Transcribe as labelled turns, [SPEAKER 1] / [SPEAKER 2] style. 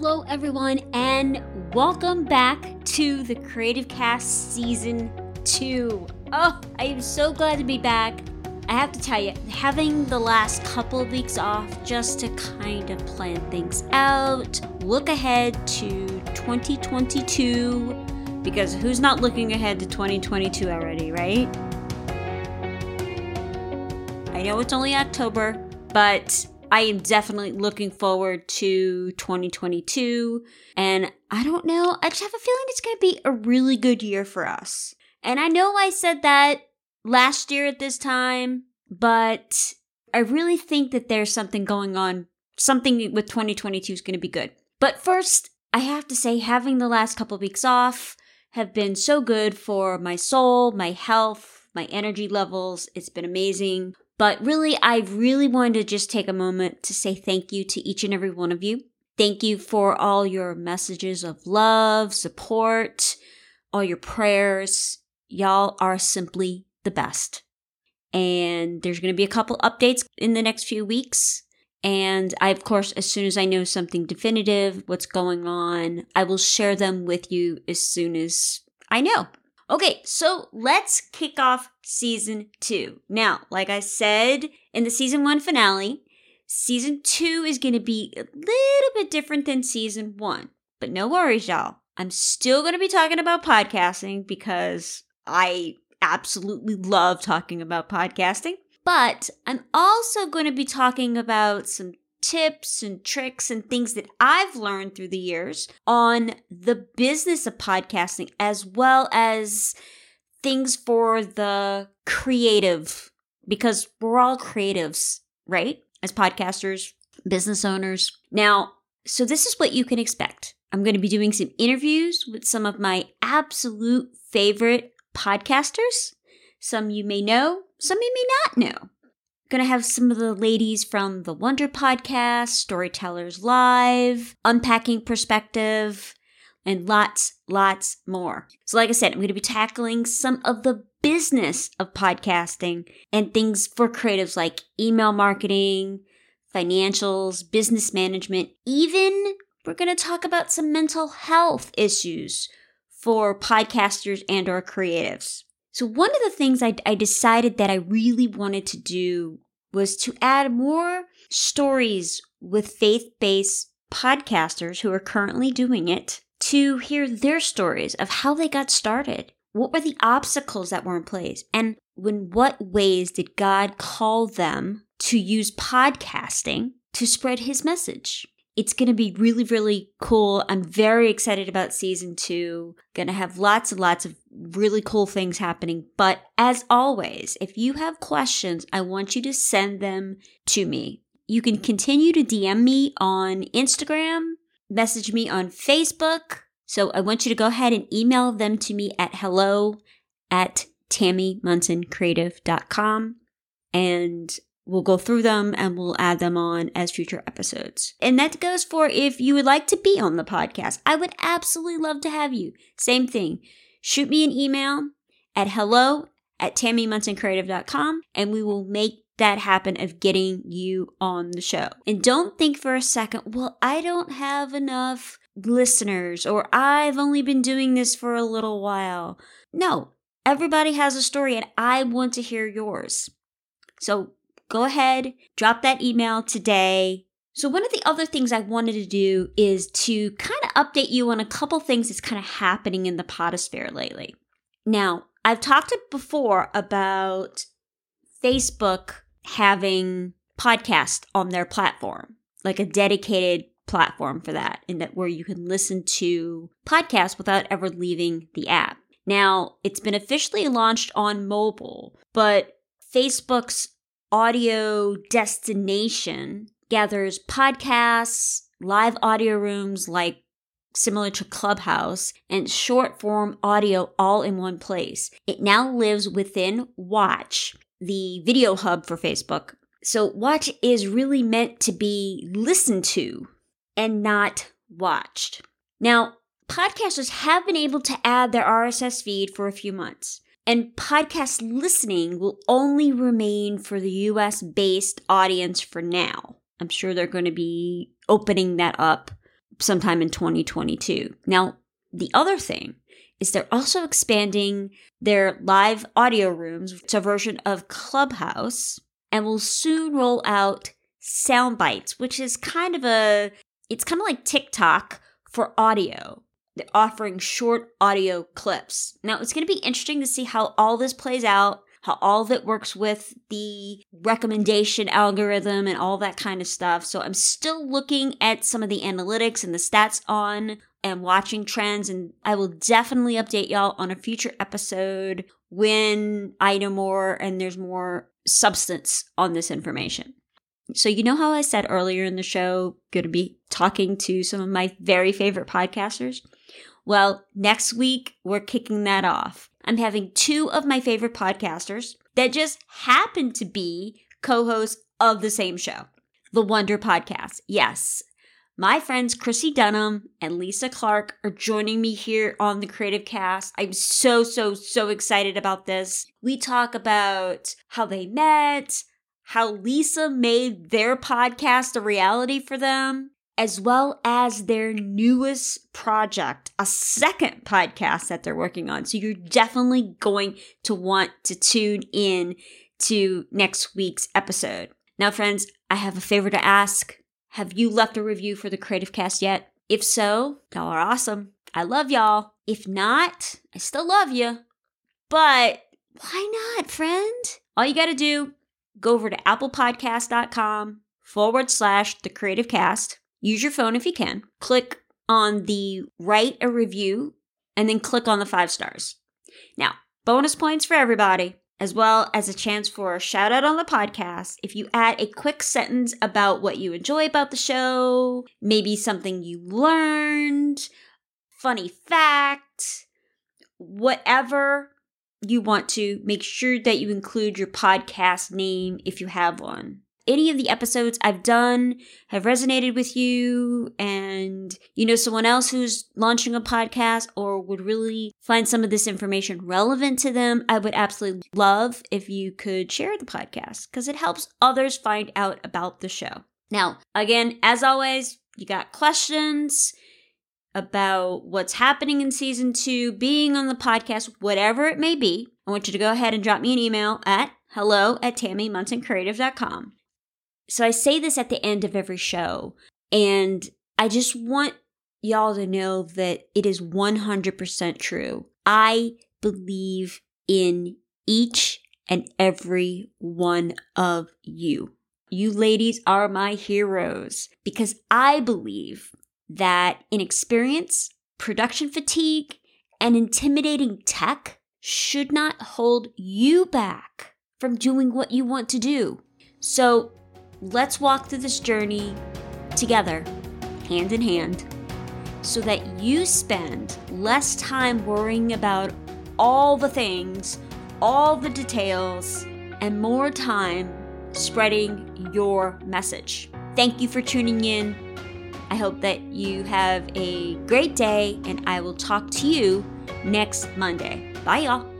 [SPEAKER 1] Hello, everyone, and welcome back to the Creative Cast Season 2. Oh, I am so glad to be back. I have to tell you, having the last couple of weeks off just to kind of plan things out, look ahead to 2022, because who's not looking ahead to 2022 already, right? I know it's only October, but I am definitely looking forward to 2022. And I don't know, I just have a feeling it's going to be a really good year for us. And I know I said that last year at this time, but I really think that there's something going on. Something with 2022 is going to be good. But first, I have to say, having the last couple of weeks off have been so good for my soul, my health, my energy levels. It's been amazing. But really, I really wanted to just take a moment to say thank you to each and every one of you. Thank you for all your messages of love, support, all your prayers. Y'all are simply the best. And there's going to be a couple updates in the next few weeks. And I, of course, as soon as I know something definitive, what's going on, I will share them with you as soon as I know. Okay, so let's kick off season two. Now, like I said in the season one finale, season two is going to be a little bit different than season one. But no worries, y'all. I'm still going to be talking about podcasting because I absolutely love talking about podcasting. But I'm also going to be talking about some tips and tricks and things that I've learned through the years on the business of podcasting, as well as things for the creative, because we're all creatives, right? As podcasters, business owners. Now, so this is what you can expect. I'm going to be doing some interviews with some of my absolute favorite podcasters. Some you may know, some you may not know. Gonna have some of the ladies from the Wonder Podcast, Storytellers Live, Unpacking Perspective, and lots, lots more. So, like I said, I'm gonna be tackling some of the business of podcasting and things for creatives like email marketing, financials, business management, even we're going to talk about some mental health issues for podcasters and or creatives. So one of the things I, I decided that I really wanted to do was to add more stories with faith-based podcasters who are currently doing it to hear their stories of how they got started. What were the obstacles that were in place? And in what ways did God call them to use podcasting to spread his message? It's going to be really, really cool. I'm very excited about season two. Going to have lots and lots of really cool things happening. But as always, if you have questions, I want you to send them to me. You can continue to DM me on Instagram, message me on Facebook. So I want you to go ahead and email them to me at hello at tammymunsoncreative.com. And We'll go through them and we'll add them on as future episodes. And that goes for if you would like to be on the podcast. I would absolutely love to have you. Same thing. Shoot me an email at hello at tammymunsoncreative.com and we will make that happen of getting you on the show. And don't think for a second, well, I don't have enough listeners or I've only been doing this for a little while. No, everybody has a story and I want to hear yours. So go ahead, drop that email today. So, one of the other things I wanted to do is to kind of update you on a couple things that's kind of happening in the podosphere lately. Now, I've talked before about Facebook having podcast on their platform, like a dedicated platform for that, and that where you can listen to podcasts without ever leaving the app. Now, it's been officially launched on mobile, but Facebook's audio destination gathers podcasts, live audio rooms like similar to Clubhouse, and short form audio all in one place. It now lives within Watch, the video hub for Facebook. So, Watch is really meant to be listened to and not watched. Now, podcasters have been able to add their RSS feed for a few months. And podcast listening will only remain for the US based audience for now. I'm sure they're going to be opening that up. sometime in 2022. Now, the other thing is they're also expanding their live audio rooms to a version of Clubhouse and will soon roll out sound bites, which is kind of a it's kind of like TikTok for audio. Offering short audio clips. Now, it's going to be interesting to see how all this plays out, how all of it works with the recommendation algorithm and all that kind of stuff. So, I'm still looking at some of the analytics and the stats on and watching trends, and I will definitely update y'all on a future episode when I know more and there's more substance on this information. So, you know how I said earlier in the show, going to be talking to some of my very favorite podcasters? Well, next week, we're kicking that off. I'm having two of my favorite podcasters that just happen to be co hosts of the same show, the Wonder Podcast. Yes, my friends Chrissy Dunham and Lisa Clark are joining me here on the Creative Cast. I'm so, so, so excited about this. We talk about how they met, how Lisa made their podcast a reality for them, as well as their newest project, a second podcast that they're working on. So you're definitely going to want to tune in to next week's episode. Now, friends, I have a favor to ask. Have you left a review for the Creative Cast yet? If so, y'all are awesome. I love y'all. If not, I still love you. But why not, friend? All you got to do go over to applepodcast.com forward slash the creative cast. Use your phone if you can. Click on the write a review and then click on the five stars. Now, bonus points for everybody, as well as a chance for a shout out on the podcast if you add a quick sentence about what you enjoy about the show, maybe something you learned, funny fact, whatever you want to make sure that you include your podcast name if you have one. Any of the episodes I've done have resonated with you, and you know someone else who's launching a podcast or would really find some of this information relevant to them, I would absolutely love if you could share the podcast because it helps others find out about the show. Now, again, as always, you got questions about what's happening in season two, being on the podcast, whatever it may be, I want you to go ahead and drop me an email at hello at tammymunsoncreative.com. So I say this at the end of every show, and I just want y'all to know that it is 100% true. I believe in each and every one of you. You ladies are my heroes because I believe that inexperience, production fatigue, and intimidating tech should not hold you back from doing what you want to do. So let's walk through this journey together, hand in hand, so that you spend less time worrying about all the things, all the details, and more time spreading your message. Thank you for tuning in. I hope that you have a great day, and I will talk to you next Monday. Bye, y'all.